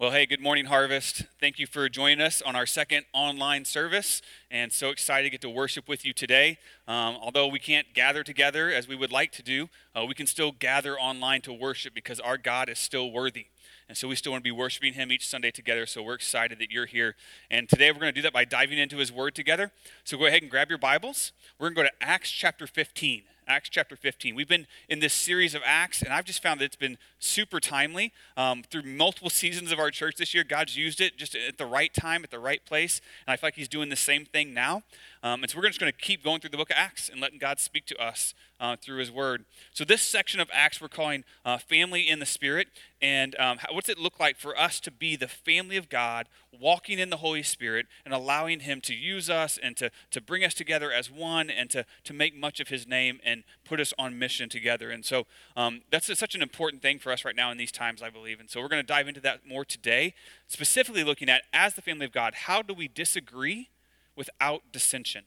Well, hey, good morning, Harvest. Thank you for joining us on our second online service, and so excited to get to worship with you today. Um, although we can't gather together as we would like to do, uh, we can still gather online to worship because our God is still worthy. And so we still want to be worshiping Him each Sunday together. So we're excited that you're here. And today we're going to do that by diving into His Word together. So go ahead and grab your Bibles. We're going to go to Acts chapter 15. Acts chapter 15. We've been in this series of Acts, and I've just found that it's been super timely. Um, through multiple seasons of our church this year, God's used it just at the right time, at the right place, and I feel like He's doing the same thing now. Um, and so we're just going to keep going through the book of Acts and letting God speak to us uh, through His Word. So this section of Acts we're calling uh, Family in the Spirit, and um, how, what's it look like for us to be the family of God, walking in the Holy Spirit, and allowing Him to use us and to, to bring us together as one and to, to make much of His name and put us on mission together. And so um, that's such an important thing for us right now in these times, I believe. And so we're going to dive into that more today, specifically looking at, as the family of God, how do we disagree without dissension?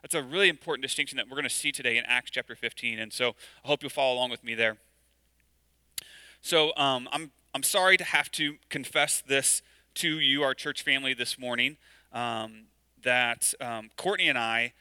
That's a really important distinction that we're going to see today in Acts chapter 15. And so I hope you'll follow along with me there. So um, I'm, I'm sorry to have to confess this to you, our church family, this morning, um, that um, Courtney and I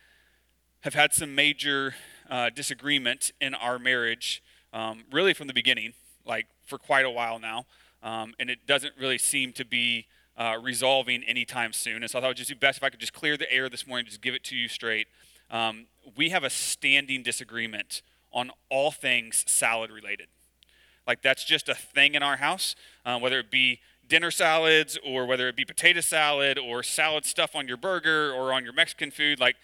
have had some major uh, disagreement in our marriage, um, really from the beginning, like for quite a while now. Um, and it doesn't really seem to be uh, resolving anytime soon. And so I thought it would just be best if I could just clear the air this morning, just give it to you straight. Um, we have a standing disagreement on all things salad related. Like that's just a thing in our house, uh, whether it be dinner salads or whether it be potato salad or salad stuff on your burger or on your Mexican food, like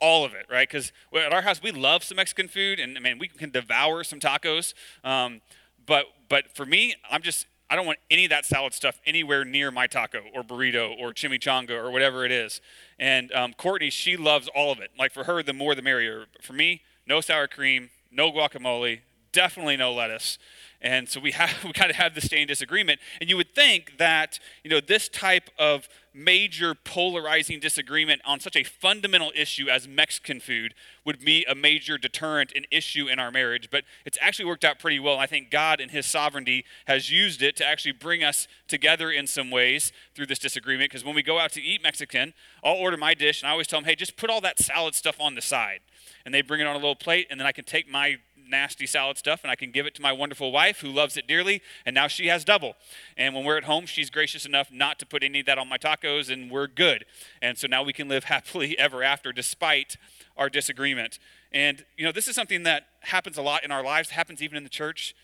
all of it, right? Because at our house we love some Mexican food, and I mean we can devour some tacos. Um, but but for me, I'm just I don't want any of that salad stuff anywhere near my taco or burrito or chimichanga or whatever it is. And um, Courtney, she loves all of it. Like for her, the more the merrier. For me, no sour cream, no guacamole, definitely no lettuce. And so we have we kind of have the same disagreement. And you would think that you know this type of major polarizing disagreement on such a fundamental issue as Mexican food would be a major deterrent and issue in our marriage. But it's actually worked out pretty well. I think God, in His sovereignty, has used it to actually bring us together in some ways through this disagreement. Because when we go out to eat Mexican, I'll order my dish, and I always tell them, "Hey, just put all that salad stuff on the side." And they bring it on a little plate, and then I can take my nasty salad stuff and I can give it to my wonderful wife who loves it dearly, and now she has double. And when we're at home, she's gracious enough not to put any of that on my tacos, and we're good. And so now we can live happily ever after despite our disagreement. And, you know, this is something that happens a lot in our lives, happens even in the church,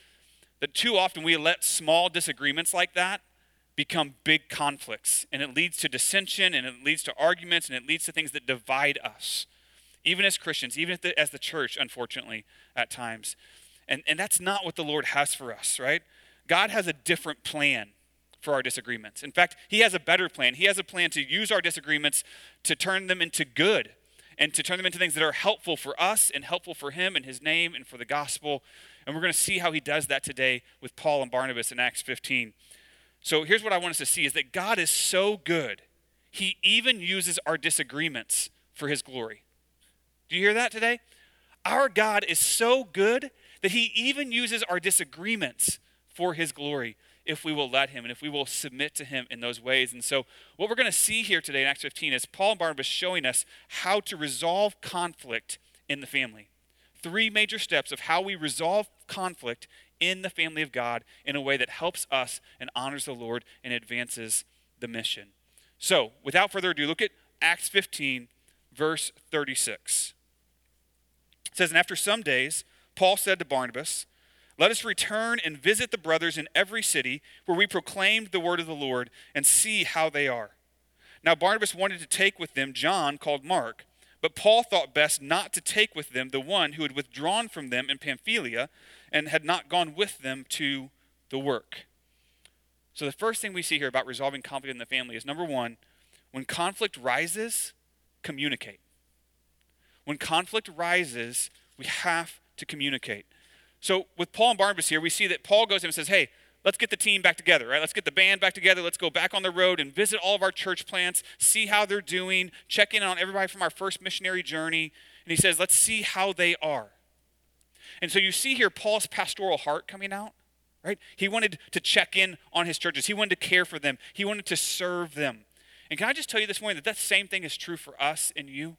that too often we let small disagreements like that become big conflicts. And it leads to dissension, and it leads to arguments, and it leads to things that divide us even as Christians, even as the church, unfortunately, at times. And, and that's not what the Lord has for us, right? God has a different plan for our disagreements. In fact, He has a better plan. He has a plan to use our disagreements to turn them into good and to turn them into things that are helpful for us and helpful for Him and His name and for the gospel. And we're going to see how He does that today with Paul and Barnabas in Acts 15. So here's what I want us to see is that God is so good, He even uses our disagreements for His glory. Do you hear that today? Our God is so good that he even uses our disagreements for his glory if we will let him and if we will submit to him in those ways. And so, what we're going to see here today in Acts 15 is Paul and Barnabas showing us how to resolve conflict in the family. Three major steps of how we resolve conflict in the family of God in a way that helps us and honors the Lord and advances the mission. So, without further ado, look at Acts 15, verse 36. It says, And after some days, Paul said to Barnabas, Let us return and visit the brothers in every city where we proclaimed the word of the Lord and see how they are. Now Barnabas wanted to take with them John called Mark, but Paul thought best not to take with them the one who had withdrawn from them in Pamphylia and had not gone with them to the work. So the first thing we see here about resolving conflict in the family is number one, when conflict rises, communicate. When conflict rises, we have to communicate. So with Paul and Barnabas here, we see that Paul goes in and says, hey, let's get the team back together, right? Let's get the band back together. Let's go back on the road and visit all of our church plants, see how they're doing, check in on everybody from our first missionary journey. And he says, let's see how they are. And so you see here Paul's pastoral heart coming out. right? He wanted to check in on his churches, he wanted to care for them, he wanted to serve them. And can I just tell you this morning that that same thing is true for us and you?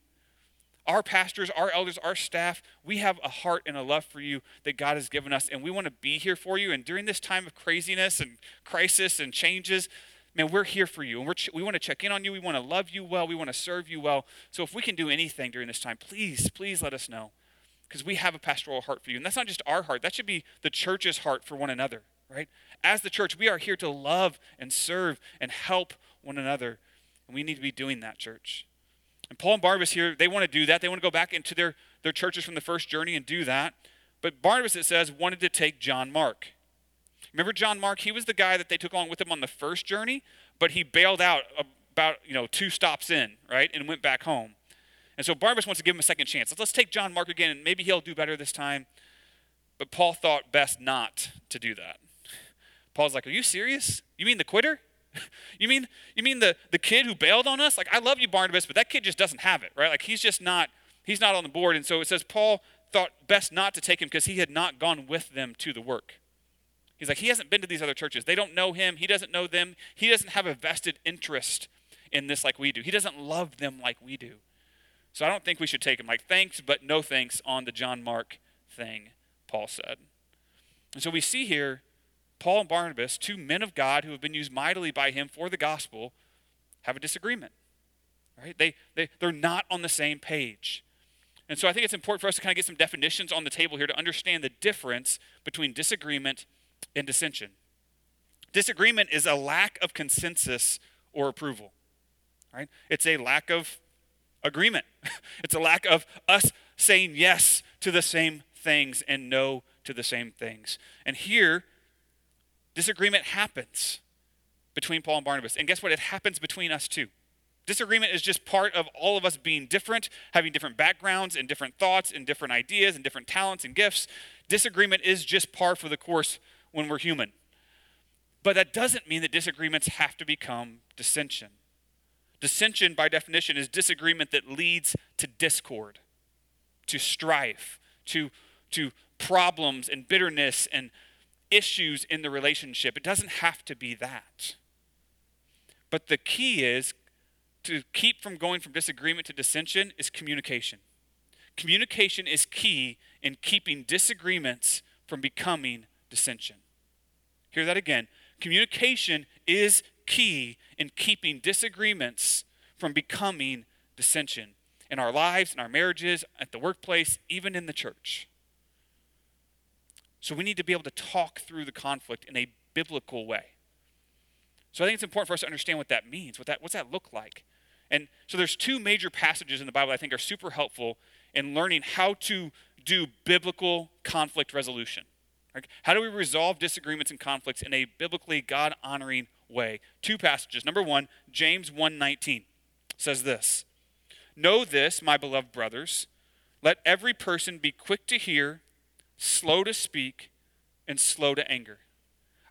Our pastors, our elders, our staff, we have a heart and a love for you that God has given us, and we want to be here for you. And during this time of craziness and crisis and changes, man, we're here for you. And we're we want to check in on you. We want to love you well. We want to serve you well. So if we can do anything during this time, please, please let us know because we have a pastoral heart for you. And that's not just our heart, that should be the church's heart for one another, right? As the church, we are here to love and serve and help one another. And we need to be doing that, church. And Paul and Barnabas here, they want to do that. They want to go back into their, their churches from the first journey and do that. But Barnabas, it says, wanted to take John Mark. Remember John Mark? He was the guy that they took along with them on the first journey, but he bailed out about, you know, two stops in, right, and went back home. And so Barnabas wants to give him a second chance. Let's, let's take John Mark again, and maybe he'll do better this time. But Paul thought best not to do that. Paul's like, Are you serious? You mean the quitter? you mean you mean the, the kid who bailed on us? Like, I love you, Barnabas, but that kid just doesn't have it, right? Like he's just not, he's not on the board. And so it says Paul thought best not to take him because he had not gone with them to the work. He's like, he hasn't been to these other churches. They don't know him. He doesn't know them. He doesn't have a vested interest in this like we do. He doesn't love them like we do. So I don't think we should take him like thanks, but no thanks on the John Mark thing, Paul said. And so we see here Paul and Barnabas, two men of God who have been used mightily by him for the gospel, have a disagreement. Right? They, they, they're not on the same page. And so I think it's important for us to kind of get some definitions on the table here to understand the difference between disagreement and dissension. Disagreement is a lack of consensus or approval. Right? It's a lack of agreement. it's a lack of us saying yes to the same things and no to the same things. And here, disagreement happens between Paul and Barnabas. And guess what? It happens between us too. Disagreement is just part of all of us being different, having different backgrounds and different thoughts and different ideas and different talents and gifts. Disagreement is just par for the course when we're human. But that doesn't mean that disagreements have to become dissension. Dissension, by definition, is disagreement that leads to discord, to strife, to, to problems and bitterness and issues in the relationship. It doesn't have to be that. But the key is to keep from going from disagreement to dissension is communication. Communication is key in keeping disagreements from becoming dissension. Hear that again. Communication is key in keeping disagreements from becoming dissension in our lives, in our marriages, at the workplace, even in the church. So we need to be able to talk through the conflict in a biblical way. So I think it's important for us to understand what that means. What that what's that look like? And so there's two major passages in the Bible I think are super helpful in learning how to do biblical conflict resolution. How do we resolve disagreements and conflicts in a biblically God honoring way? Two passages. Number one, James 1:19 says this: Know this, my beloved brothers, let every person be quick to hear, slow to speak, and slow to anger.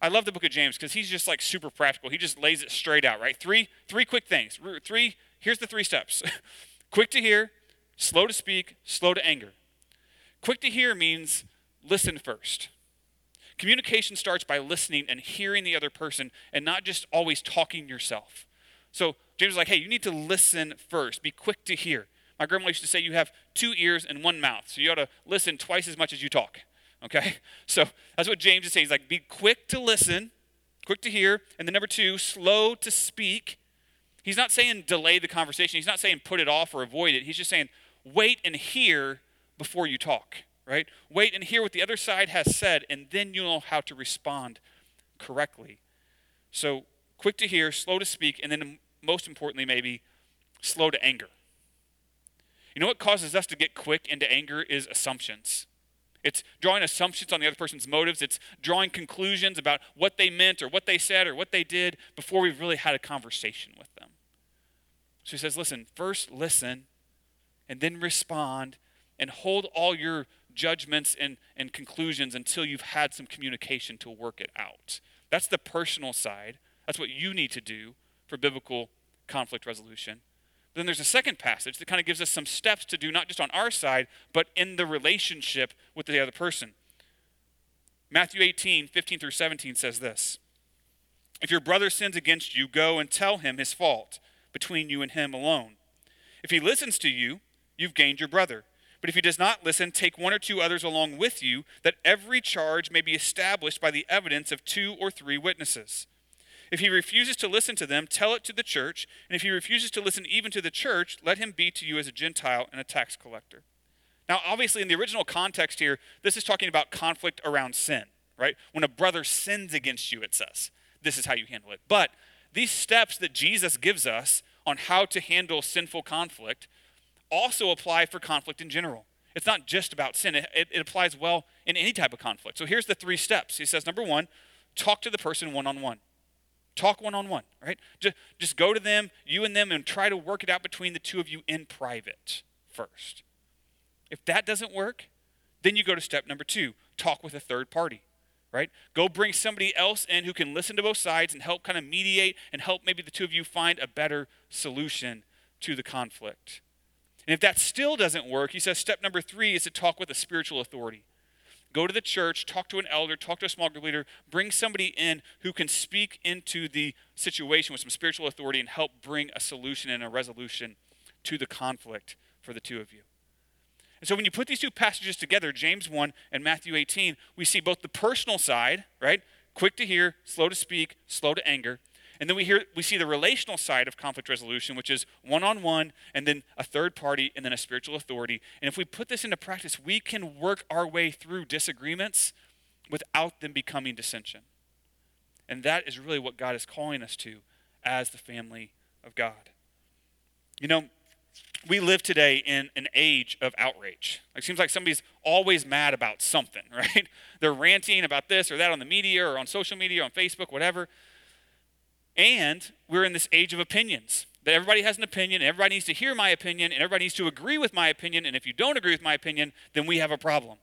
I love the book of James because he's just like super practical. He just lays it straight out, right? Three, three quick things. Three, here's the three steps. quick to hear, slow to speak, slow to anger. Quick to hear means listen first. Communication starts by listening and hearing the other person and not just always talking yourself. So James is like, hey, you need to listen first. Be quick to hear. My grandma used to say you have two ears and one mouth, so you ought to listen twice as much as you talk. Okay? So that's what James is saying. He's like, be quick to listen, quick to hear, and then number two, slow to speak. He's not saying delay the conversation. He's not saying put it off or avoid it. He's just saying wait and hear before you talk right? Wait and hear what the other side has said, and then you'll know how to respond correctly. So, quick to hear, slow to speak, and then most importantly, maybe slow to anger. You know what causes us to get quick into anger is assumptions. It's drawing assumptions on the other person's motives. It's drawing conclusions about what they meant or what they said or what they did before we've really had a conversation with them. So he says, listen, first listen and then respond and hold all your judgments and, and conclusions until you've had some communication to work it out. That's the personal side. That's what you need to do for biblical conflict resolution. Then there's a second passage that kind of gives us some steps to do, not just on our side, but in the relationship with the other person. Matthew 18, 15 through 17 says this If your brother sins against you, go and tell him his fault between you and him alone. If he listens to you, you've gained your brother. But if he does not listen, take one or two others along with you, that every charge may be established by the evidence of two or three witnesses. If he refuses to listen to them, tell it to the church. And if he refuses to listen even to the church, let him be to you as a Gentile and a tax collector. Now, obviously, in the original context here, this is talking about conflict around sin, right? When a brother sins against you, it says, this is how you handle it. But these steps that Jesus gives us on how to handle sinful conflict also apply for conflict in general. It's not just about sin, it, it, applies well in any type of conflict. So here's the three steps. He says, number one, talk to the person one on one. Talk one on one, right? Just, just go to them, you and them, and try to work it out between the two of you in private first. If that doesn't work, then you go to step number two talk with a third party, right? Go bring somebody else in who can listen to both sides and help kind of mediate and help maybe the two of you find a better solution to the conflict. And if that still doesn't work, he says step number three is to talk with a spiritual authority. Go to the church, talk to an elder, talk to a small group leader, bring somebody in who can speak into the situation with some spiritual authority and help bring a solution and a resolution to the conflict for the two of you. And so when you put these two passages together, James 1 and Matthew 18, we see both the personal side, right? Quick to hear, slow to speak, slow to anger, and then we hear we see the relational side of conflict resolution, which is one-on-one, and then a third party, and then a spiritual authority. And if we put this into practice, we can work our way through disagreements without them becoming dissension. And that is really what God is calling us to as the family of God. You know, we live today in an age of outrage. It seems like somebody's always mad about something, right? They're ranting about this or that on the media or on social media, on Facebook, whatever. And we're in this age of opinions. That everybody has an opinion, everybody needs to hear my opinion, and everybody needs to agree with my opinion. And if you don't agree with my opinion, then we have a problem.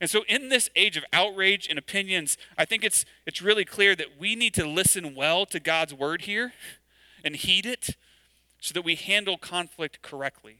And so, in this age of outrage and opinions, I think it's, it's really clear that we need to listen well to God's word here and heed it so that we handle conflict correctly.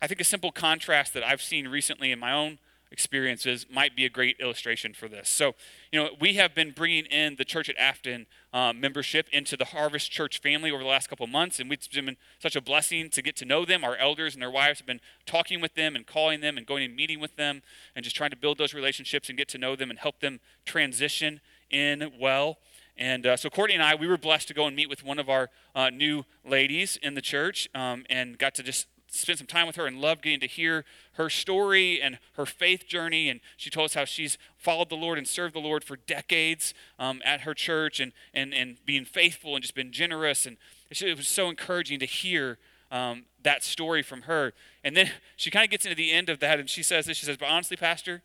I think a simple contrast that I've seen recently in my own experiences might be a great illustration for this. So, you know, we have been bringing in the church at Afton um, membership into the Harvest Church family over the last couple months, and it's been such a blessing to get to know them. Our elders and their wives have been talking with them and calling them and going and meeting with them and just trying to build those relationships and get to know them and help them transition in well. And uh, so Courtney and I, we were blessed to go and meet with one of our uh, new ladies in the church um, and got to just spent some time with her and loved getting to hear her story and her faith journey. And she told us how she's followed the Lord and served the Lord for decades um, at her church and, and, and being faithful and just been generous. And it was so encouraging to hear um, that story from her. And then she kind of gets into the end of that and she says this She says, But honestly, Pastor,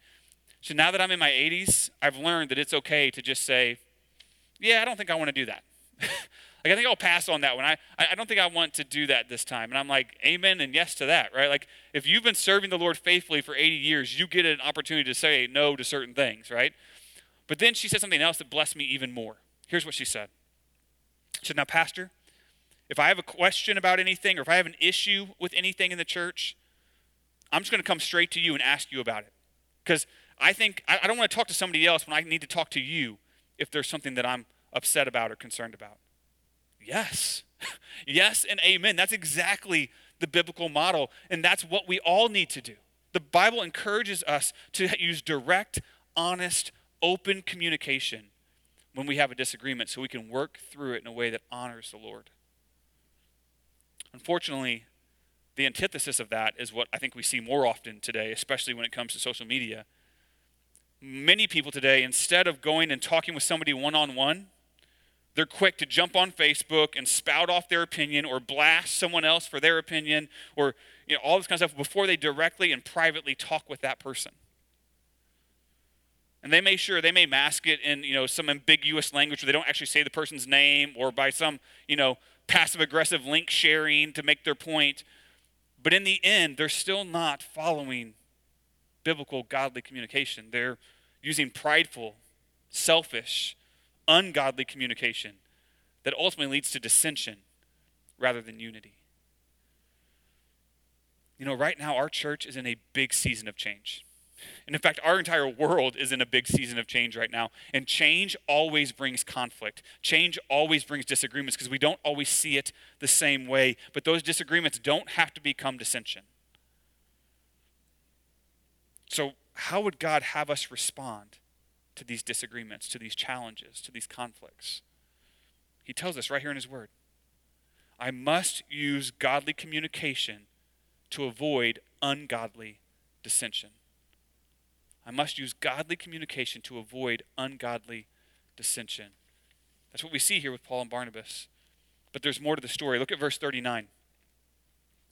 so now that I'm in my 80s, I've learned that it's okay to just say, Yeah, I don't think I want to do that. Like, I think I'll pass on that one. I, I don't think I want to do that this time. And I'm like, amen and yes to that, right? Like, if you've been serving the Lord faithfully for 80 years, you get an opportunity to say no to certain things, right? But then she said something else that blessed me even more. Here's what she said She said, Now, Pastor, if I have a question about anything or if I have an issue with anything in the church, I'm just going to come straight to you and ask you about it. Because I think I don't want to talk to somebody else when I need to talk to you if there's something that I'm upset about or concerned about. Yes. yes and amen. That's exactly the biblical model, and that's what we all need to do. The Bible encourages us to use direct, honest, open communication when we have a disagreement so we can work through it in a way that honors the Lord. Unfortunately, the antithesis of that is what I think we see more often today, especially when it comes to social media. Many people today, instead of going and talking with somebody one on one, they're quick to jump on Facebook and spout off their opinion or blast someone else for their opinion or you know, all this kind of stuff before they directly and privately talk with that person. And they may sure they may mask it in you know some ambiguous language where they don't actually say the person's name or by some you know passive aggressive link sharing to make their point. But in the end, they're still not following biblical godly communication. They're using prideful, selfish, ungodly communication that ultimately leads to dissension rather than unity. You know, right now our church is in a big season of change. And in fact, our entire world is in a big season of change right now. And change always brings conflict. Change always brings disagreements because we don't always see it the same way. But those disagreements don't have to become dissension. So, how would God have us respond to these disagreements, to these challenges, to these conflicts? He tells us right here in His Word I must use godly communication to avoid ungodly dissension. I must use godly communication to avoid ungodly dissension. That's what we see here with Paul and Barnabas. But there's more to the story. Look at verse 39.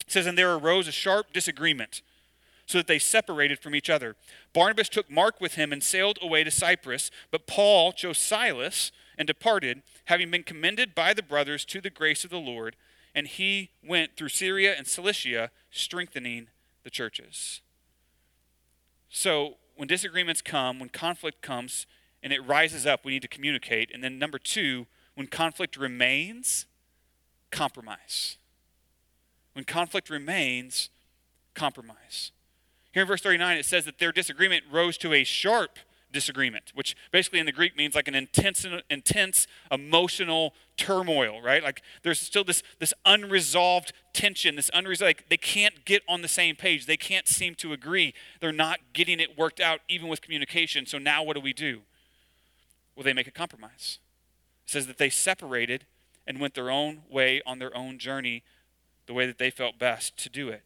It says, And there arose a sharp disagreement, so that they separated from each other. Barnabas took Mark with him and sailed away to Cyprus, but Paul chose Silas and departed, having been commended by the brothers to the grace of the Lord. And he went through Syria and Cilicia, strengthening the churches. So, when disagreements come, when conflict comes, and it rises up, we need to communicate. And then, number two, when conflict remains, compromise. When conflict remains, compromise. Here in verse 39, it says that their disagreement rose to a sharp disagreement, which basically in the Greek means like an intense, intense emotional turmoil, right? Like there's still this, this unresolved tension, this unresolved, like they can't get on the same page. They can't seem to agree. They're not getting it worked out, even with communication. So now what do we do? Well, they make a compromise. It says that they separated and went their own way on their own journey, the way that they felt best to do it.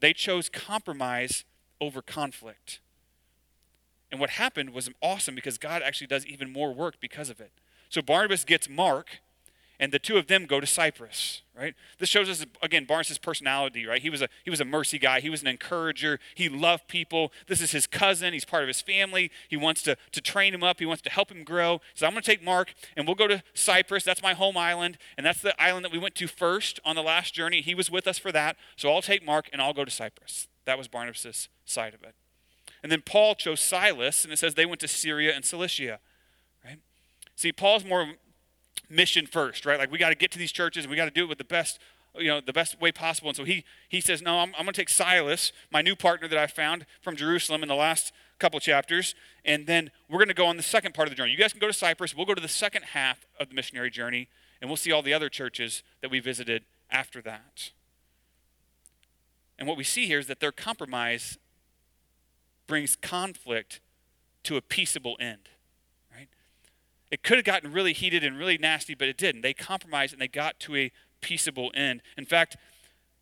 They chose compromise over conflict. And what happened was awesome because God actually does even more work because of it. So Barnabas gets Mark, and the two of them go to Cyprus, right? This shows us again Barnabas' personality, right? He was a he was a mercy guy. He was an encourager. He loved people. This is his cousin. He's part of his family. He wants to to train him up. He wants to help him grow. So I'm going to take Mark, and we'll go to Cyprus. That's my home island, and that's the island that we went to first on the last journey. He was with us for that. So I'll take Mark, and I'll go to Cyprus. That was Barnabas' side of it. And then Paul chose Silas, and it says they went to Syria and Cilicia. Right? See, Paul's more mission first, right? Like we got to get to these churches, and we got to do it with the best, you know, the best way possible. And so he he says, no, I'm, I'm going to take Silas, my new partner that I found from Jerusalem in the last couple chapters, and then we're going to go on the second part of the journey. You guys can go to Cyprus. We'll go to the second half of the missionary journey, and we'll see all the other churches that we visited after that. And what we see here is that their compromise brings conflict to a peaceable end. Right? It could have gotten really heated and really nasty, but it didn't. They compromised and they got to a peaceable end. In fact,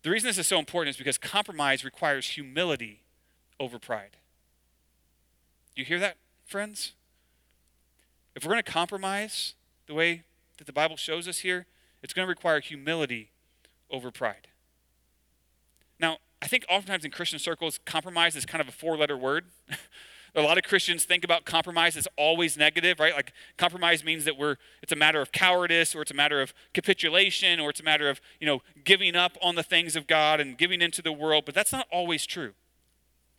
the reason this is so important is because compromise requires humility over pride. You hear that, friends? If we're going to compromise the way that the Bible shows us here, it's going to require humility over pride. I think oftentimes in Christian circles, compromise is kind of a four letter word. a lot of Christians think about compromise as always negative, right? Like compromise means that we're it's a matter of cowardice or it's a matter of capitulation or it's a matter of, you know, giving up on the things of God and giving into the world, but that's not always true.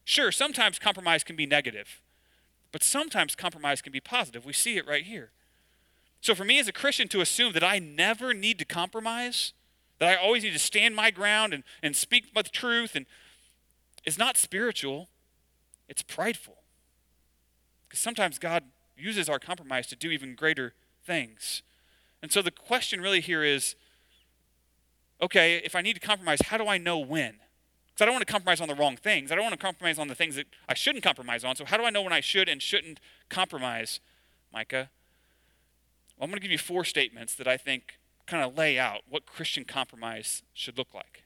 Sure, sometimes compromise can be negative, but sometimes compromise can be positive. We see it right here. So for me as a Christian to assume that I never need to compromise that I always need to stand my ground and, and speak the truth and is not spiritual, it's prideful. Because sometimes God uses our compromise to do even greater things. And so the question really here is okay, if I need to compromise, how do I know when? Because I don't want to compromise on the wrong things. I don't want to compromise on the things that I shouldn't compromise on. So, how do I know when I should and shouldn't compromise, Micah? Well, I'm going to give you four statements that I think kind of lay out what Christian compromise should look like.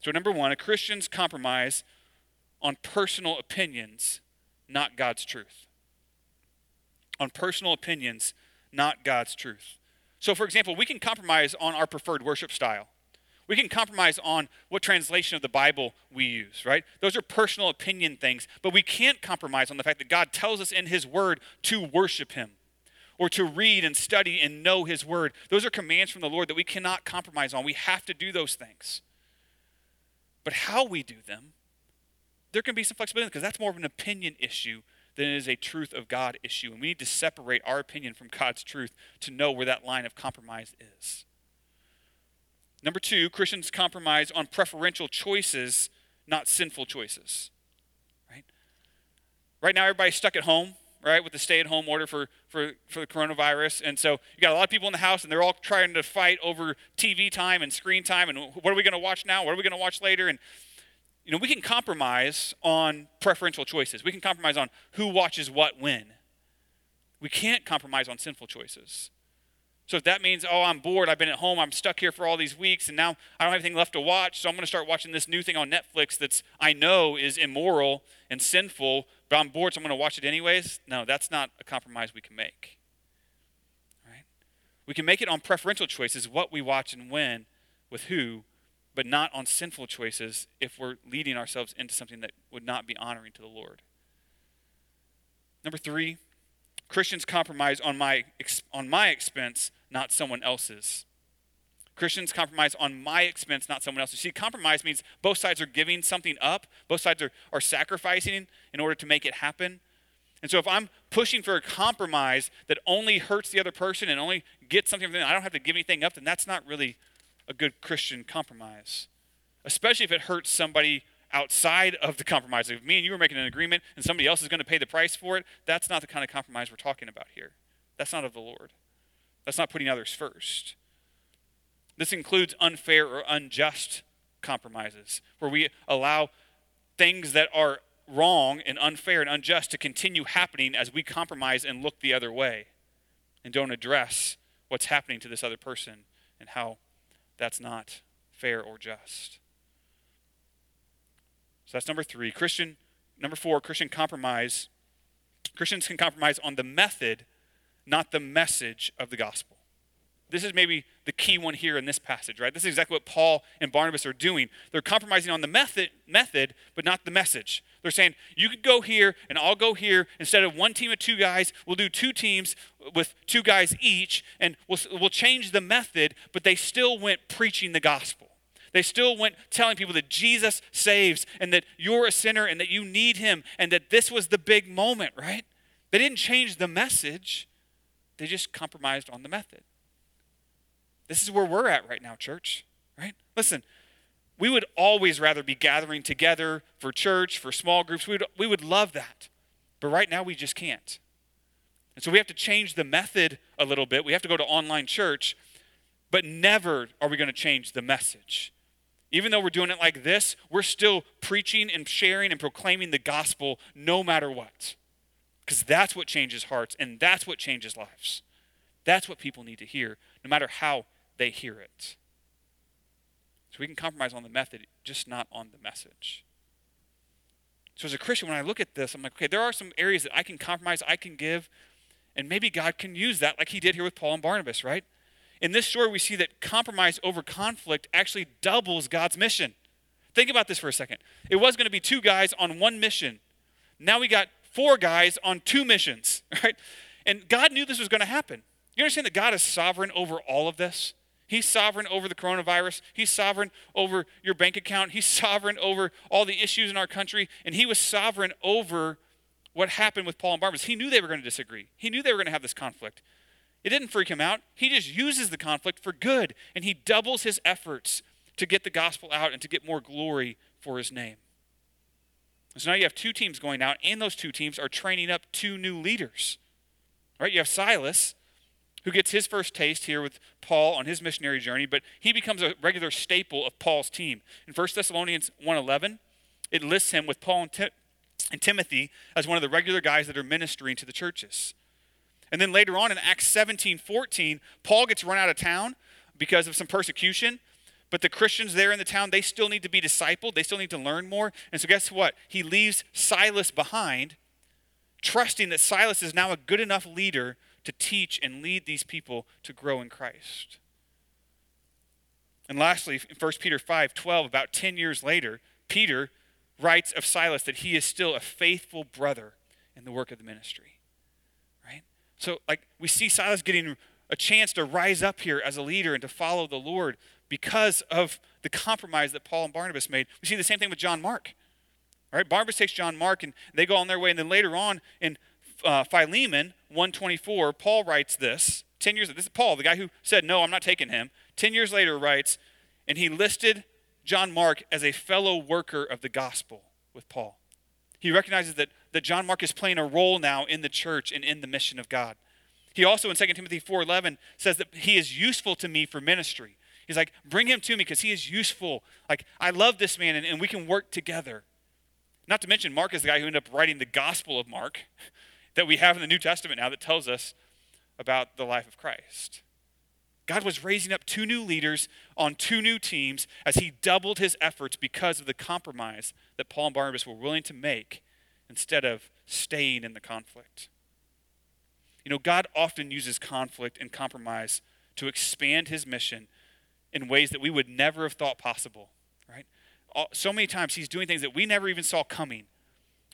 So, number one, a Christian's compromise on personal opinions, not God's truth. On personal opinions, not God's truth. So, for example, we can compromise on our preferred worship style. We can compromise on what translation of the Bible we use, right? Those are personal opinion things, but we can't compromise on the fact that God tells us in His Word to worship Him or to read and study and know His Word. Those are commands from the Lord that we cannot compromise on. We have to do those things. But how we do them, there can be some flexibility because that's more of an opinion issue than it is a truth of God issue. And we need to separate our opinion from God's truth to know where that line of compromise is. Number two, Christians compromise on preferential choices, not sinful choices. Right? right now everybody's stuck at home, right, with the stay at home order for, for, for the coronavirus. And so you got a lot of people in the house, and they're all trying to fight over TV time and screen time and what are we going to watch now? What are we going to watch later? And, you know, we can compromise on preferential choices. We can compromise on who watches what when. We can't compromise on sinful choices. So if that means, oh, I'm bored, I've been at home, I'm stuck here for all these weeks, and now I don't have anything left to watch, so I'm going to start watching this new thing on Netflix that's I know is immoral and sinful, but I'm bored, so I'm going to watch it anyways. No, that's not a compromise we can make. Right? We can make it on preferential choices, what we watch and when, with who, but not on sinful choices if we're leading ourselves into something that would not be honoring to the Lord. Number three, Christians compromise on my, on my expense, not someone else's. Christians compromise on my expense, not someone else's. See, compromise means both sides are giving something up, both sides are, are sacrificing in order to make it happen. And so if I'm pushing for a compromise that only hurts the other person and only gets something from them, I don't have to give anything up, then that's not really a good Christian compromise. Especially if it hurts somebody outside of the compromise. If me and you are making an agreement and somebody else is going to pay the price for it, that's not the kind of compromise we're talking about here. That's not of the Lord. That's not putting others first. This includes unfair or unjust compromises, where we allow things that are wrong and unfair and unjust to continue happening as we compromise and look the other way and don't address what's happening to this other person and how that's not fair or just. So that's number three. Christian, number four, Christian compromise. Christians can compromise on the method, not the message of the gospel. This is maybe the key one here in this passage, right? This is exactly what Paul and Barnabas are doing. They're compromising on the method, method, but not the message. They're saying, you could go here and I'll go here. Instead of one team of two guys, we'll do two teams with two guys each, and we'll, we'll change the method, but they still went preaching the gospel. They still went telling people that Jesus saves and that you're a sinner and that you need him and that this was the big moment, right? They didn't change the message, they just compromised on the method. This is where we're at right now, church, right? Listen, we would always rather be gathering together for church, for small groups. We would, we would love that. But right now, we just can't. And so we have to change the method a little bit. We have to go to online church, but never are we going to change the message. Even though we're doing it like this, we're still preaching and sharing and proclaiming the gospel no matter what. Because that's what changes hearts and that's what changes lives. That's what people need to hear, no matter how they hear it. So we can compromise on the method, just not on the message. So as a Christian, when I look at this, I'm like, okay, there are some areas that I can compromise, I can give, and maybe God can use that like he did here with Paul and Barnabas, right? in this story, we see that compromise over conflict actually doubles God's mission. Think about this for a second. It was going to be two guys on one mission. Now we got four guys on two missions, right? And God knew this was going to happen. You understand that God is sovereign over all of this? He's sovereign over the coronavirus. He's sovereign over your bank account. He's sovereign over all the issues in our country. And he was sovereign over what happened with Paul and Barnabas. He knew they were going to disagree, he knew they were going to have this conflict. It didn't freak him out. He just uses the conflict for good, and he doubles his efforts to get the gospel out and to get more glory for his name. So now you have two teams going out, and those two teams are training up two new leaders. Right? You have Silas, who gets his first taste here with Paul on his missionary journey, but he becomes a regular staple of Paul's team. In 1 Thessalonians 1.11, it lists him with Paul and, Tim- and Timothy as one of the regular guys that are ministering to the churches. And then later on in Acts 17 14, Paul gets run out of town because of some persecution. But the Christians there in the town, they still need to be discipled. They still need to learn more. And so, guess what? He leaves Silas behind, trusting that Silas is now a good enough leader to teach and lead these people to grow in Christ. And lastly, in 1 Peter 5 12, about 10 years later, Peter writes of Silas that he is still a faithful brother in the work of the ministry. Right? So, like, we see Silas getting a chance to rise up here as a leader and to follow the Lord because of the compromise that Paul and Barnabas made. We see the same thing with John Mark. All right, Barnabas takes John Mark and they go on their way. And then later on in uh, Philemon 124, Paul writes this. 10 years, this is Paul, the guy who said, No, I'm not taking him. 10 years later writes, and he listed John Mark as a fellow worker of the gospel with Paul. He recognizes that that John Mark is playing a role now in the church and in the mission of God. He also in 2 Timothy 4:11 says that he is useful to me for ministry. He's like, bring him to me because he is useful. Like, I love this man and, and we can work together. Not to mention, Mark is the guy who ended up writing the Gospel of Mark that we have in the New Testament now that tells us about the life of Christ. God was raising up two new leaders on two new teams as he doubled his efforts because of the compromise that Paul and Barnabas were willing to make instead of staying in the conflict. You know, God often uses conflict and compromise to expand his mission in ways that we would never have thought possible, right? So many times he's doing things that we never even saw coming,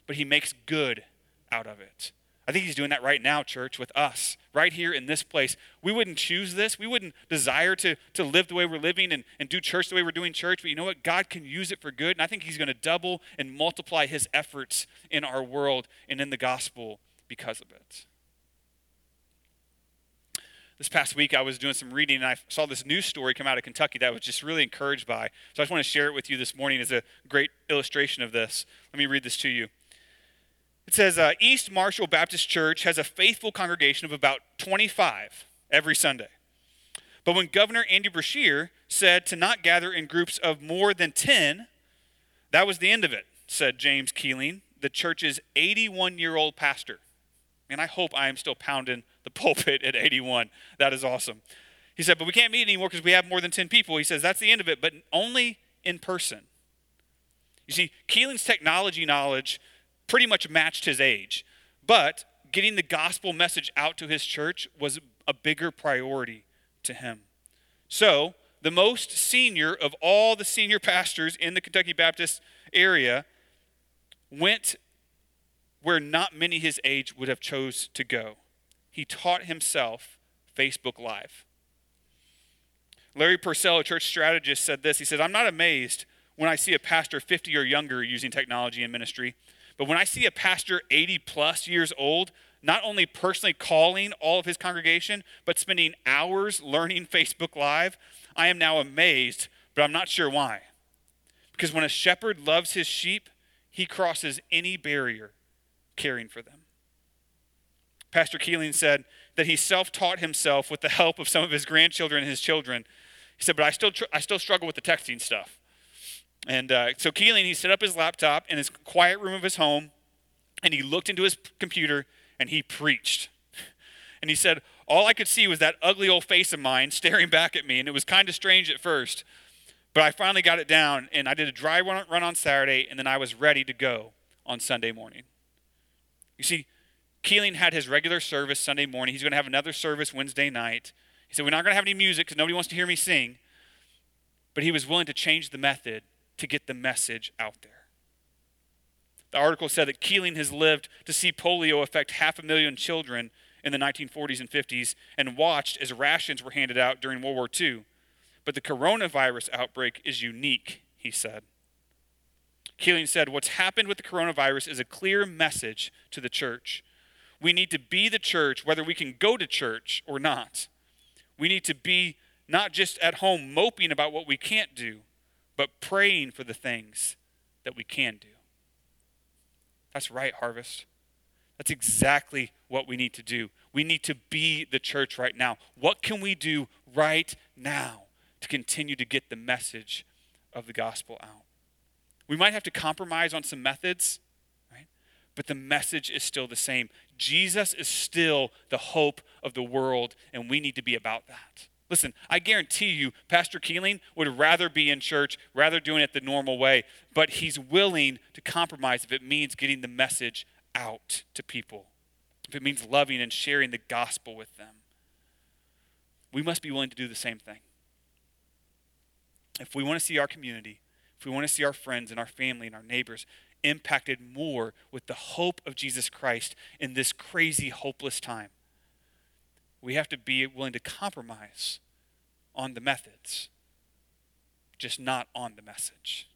but he makes good out of it. I think he's doing that right now, church, with us, right here in this place. We wouldn't choose this. We wouldn't desire to, to live the way we're living and, and do church the way we're doing church. But you know what? God can use it for good. And I think he's going to double and multiply his efforts in our world and in the gospel because of it. This past week, I was doing some reading and I saw this news story come out of Kentucky that I was just really encouraged by. So I just want to share it with you this morning as a great illustration of this. Let me read this to you. It says uh, East Marshall Baptist Church has a faithful congregation of about 25 every Sunday. But when Governor Andy Beshear said to not gather in groups of more than 10, that was the end of it, said James Keeling, the church's 81 year old pastor. And I hope I am still pounding the pulpit at 81. That is awesome. He said, but we can't meet anymore because we have more than 10 people. He says, that's the end of it, but only in person. You see, Keeling's technology knowledge pretty much matched his age. But getting the gospel message out to his church was a bigger priority to him. So, the most senior of all the senior pastors in the Kentucky Baptist area went where not many his age would have chose to go. He taught himself Facebook Live. Larry Purcell, a church strategist, said this. He said, I'm not amazed when I see a pastor 50 or younger using technology in ministry. But when I see a pastor 80 plus years old, not only personally calling all of his congregation, but spending hours learning Facebook Live, I am now amazed, but I'm not sure why. Because when a shepherd loves his sheep, he crosses any barrier caring for them. Pastor Keeling said that he self taught himself with the help of some of his grandchildren and his children. He said, But I still, tr- I still struggle with the texting stuff. And uh, so Keeling, he set up his laptop in his quiet room of his home, and he looked into his computer and he preached. And he said, All I could see was that ugly old face of mine staring back at me, and it was kind of strange at first. But I finally got it down, and I did a dry run on Saturday, and then I was ready to go on Sunday morning. You see, Keeling had his regular service Sunday morning. He's going to have another service Wednesday night. He said, We're not going to have any music because nobody wants to hear me sing. But he was willing to change the method to get the message out there. The article said that Keeling has lived to see polio affect half a million children in the 1940s and 50s and watched as rations were handed out during World War II. But the coronavirus outbreak is unique, he said. Keeling said, What's happened with the coronavirus is a clear message to the church. We need to be the church whether we can go to church or not. We need to be not just at home moping about what we can't do, but praying for the things that we can do. That's right, Harvest. That's exactly what we need to do. We need to be the church right now. What can we do right now to continue to get the message of the gospel out? We might have to compromise on some methods, right? But the message is still the same. Jesus is still the hope of the world, and we need to be about that. Listen, I guarantee you, Pastor Keeling would rather be in church, rather doing it the normal way, but he's willing to compromise if it means getting the message out to people, if it means loving and sharing the gospel with them. We must be willing to do the same thing. If we want to see our community, if we want to see our friends and our family and our neighbors impacted more with the hope of Jesus Christ in this crazy, hopeless time, we have to be willing to compromise on the methods, just not on the message.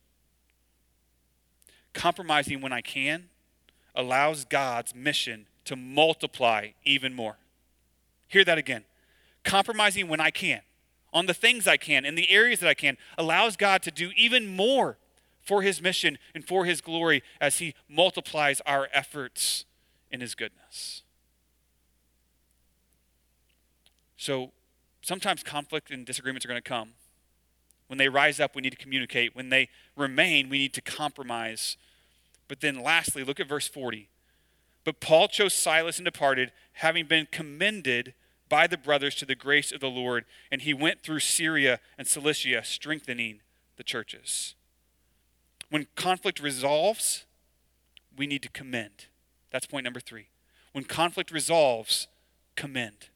Compromising when I can allows God's mission to multiply even more. Hear that again. Compromising when I can, on the things I can, in the areas that I can, allows God to do even more for his mission and for his glory as he multiplies our efforts in his goodness. So sometimes conflict and disagreements are going to come. When they rise up, we need to communicate. When they remain, we need to compromise. But then lastly, look at verse 40. But Paul chose Silas and departed, having been commended by the brothers to the grace of the Lord, and he went through Syria and Cilicia, strengthening the churches. When conflict resolves, we need to commend. That's point number three. When conflict resolves, commend.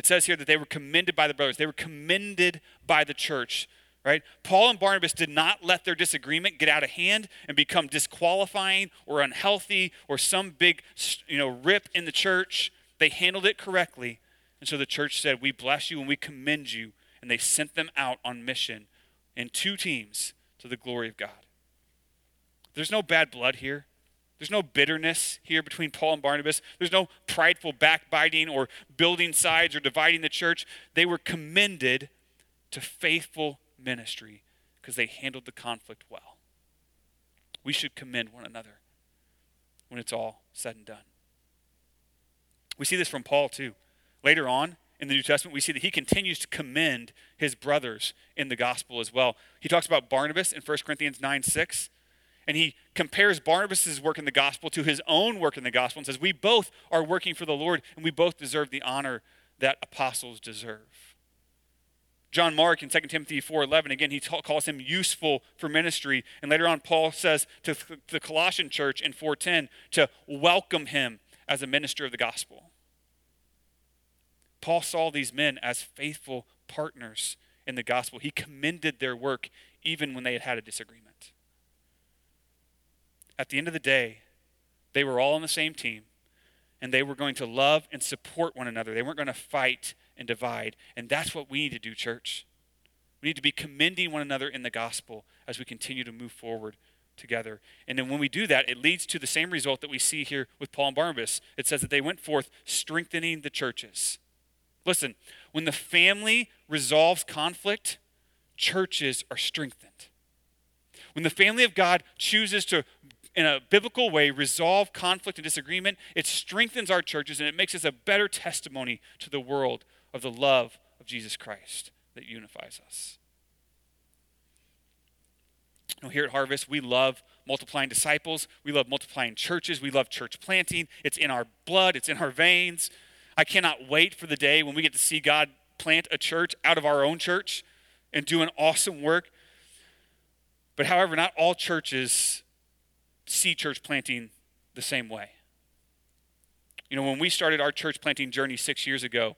It says here that they were commended by the brothers, they were commended by the church. Right? Paul and Barnabas did not let their disagreement get out of hand and become disqualifying or unhealthy or some big you know, rip in the church. They handled it correctly. And so the church said, We bless you and we commend you. And they sent them out on mission in two teams to the glory of God. There's no bad blood here. There's no bitterness here between Paul and Barnabas. There's no prideful backbiting or building sides or dividing the church. They were commended to faithful ministry because they handled the conflict well. We should commend one another when it's all said and done. We see this from Paul too. Later on in the New Testament, we see that he continues to commend his brothers in the gospel as well. He talks about Barnabas in 1 Corinthians 9 6 and he compares Barnabas' work in the gospel to his own work in the gospel and says, We both are working for the Lord, and we both deserve the honor that apostles deserve. John Mark in 2 Timothy 4:11 again he calls him useful for ministry and later on Paul says to the Colossian church in 4:10 to welcome him as a minister of the gospel. Paul saw these men as faithful partners in the gospel. He commended their work even when they had had a disagreement at the end of the day, they were all on the same team and they were going to love and support one another. They weren't going to fight and divide. And that's what we need to do, church. We need to be commending one another in the gospel as we continue to move forward together. And then when we do that, it leads to the same result that we see here with Paul and Barnabas. It says that they went forth strengthening the churches. Listen, when the family resolves conflict, churches are strengthened. When the family of God chooses to in a biblical way, resolve conflict and disagreement, it strengthens our churches and it makes us a better testimony to the world of the love of Jesus Christ that unifies us. Now, here at Harvest, we love multiplying disciples. We love multiplying churches. We love church planting. It's in our blood, it's in our veins. I cannot wait for the day when we get to see God plant a church out of our own church and do an awesome work. But, however, not all churches see church planting the same way. You know, when we started our church planting journey six years ago,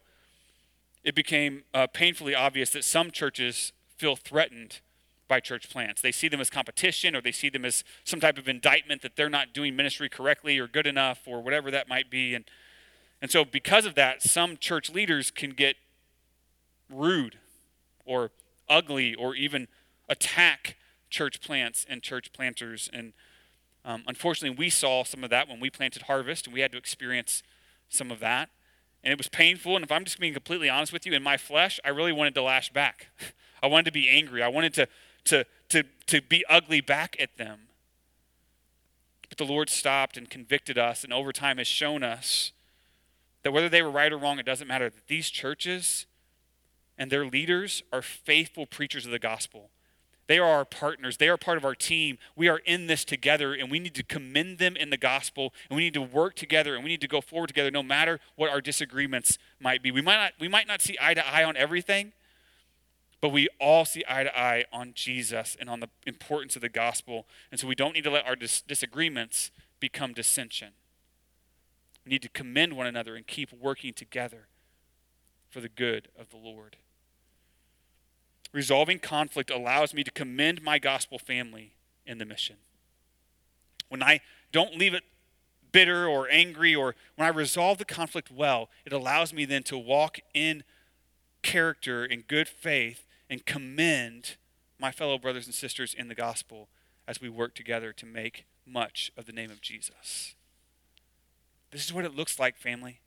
it became uh, painfully obvious that some churches feel threatened by church plants. They see them as competition or they see them as some type of indictment that they're not doing ministry correctly or good enough or whatever that might be. And, and so, because of that, some church leaders can get rude or ugly or even attack church plants and church planters. And um, unfortunately, we saw some of that when we planted Harvest, and we had to experience some of that. And it was painful. And if I'm just being completely honest with you, in my flesh, I really wanted to lash back. I wanted to be angry. I wanted to, to, to, to be ugly back at them. But the Lord stopped and convicted us, and over time has shown us that whether they were right or wrong, it doesn't matter. That these churches and their leaders are faithful preachers of the gospel. They are our partners. They are part of our team. We are in this together, and we need to commend them in the gospel, and we need to work together, and we need to go forward together no matter what our disagreements might be. We might not, we might not see eye to eye on everything, but we all see eye to eye on Jesus and on the importance of the gospel. And so we don't need to let our dis- disagreements become dissension. We need to commend one another and keep working together for the good of the Lord. Resolving conflict allows me to commend my gospel family in the mission. When I don't leave it bitter or angry, or when I resolve the conflict well, it allows me then to walk in character, in good faith, and commend my fellow brothers and sisters in the gospel as we work together to make much of the name of Jesus. This is what it looks like, family.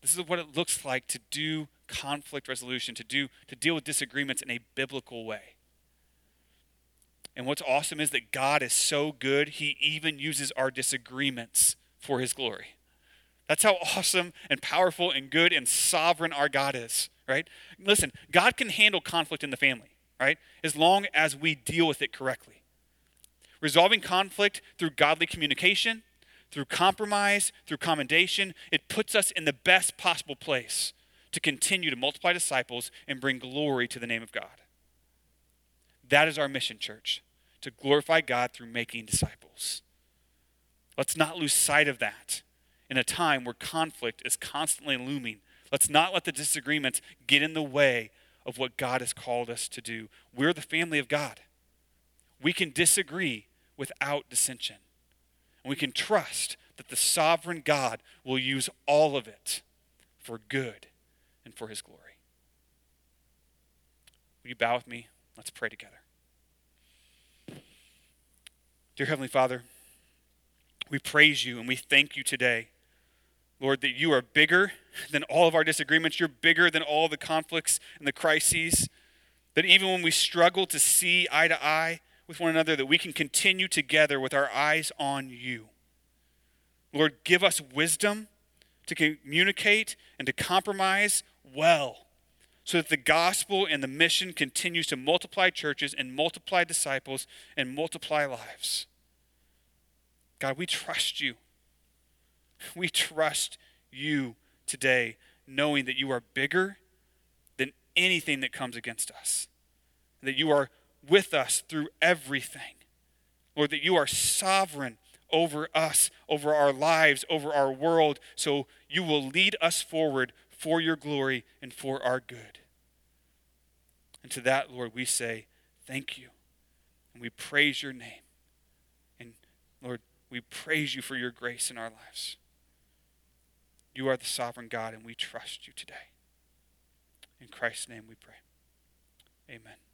This is what it looks like to do conflict resolution, to do to deal with disagreements in a biblical way. And what's awesome is that God is so good, he even uses our disagreements for his glory. That's how awesome and powerful and good and sovereign our God is, right? Listen, God can handle conflict in the family, right? As long as we deal with it correctly. Resolving conflict through godly communication, through compromise, through commendation, it puts us in the best possible place to continue to multiply disciples and bring glory to the name of God. That is our mission, church, to glorify God through making disciples. Let's not lose sight of that in a time where conflict is constantly looming. Let's not let the disagreements get in the way of what God has called us to do. We're the family of God. We can disagree without dissension. And we can trust that the sovereign God will use all of it for good and for his glory. Will you bow with me? Let's pray together. Dear Heavenly Father, we praise you and we thank you today Lord, that you are bigger than all of our disagreements. You're bigger than all the conflicts and the crises. That even when we struggle to see eye to eye with one another, that we can continue together with our eyes on you. Lord, give us wisdom to communicate and to compromise well so that the gospel and the mission continues to multiply churches and multiply disciples and multiply lives. God, we trust you. We trust you today, knowing that you are bigger than anything that comes against us, that you are with us through everything. Lord, that you are sovereign over us, over our lives, over our world, so you will lead us forward for your glory and for our good. And to that, Lord, we say thank you. And we praise your name. And Lord, we praise you for your grace in our lives. You are the sovereign God, and we trust you today. In Christ's name we pray. Amen.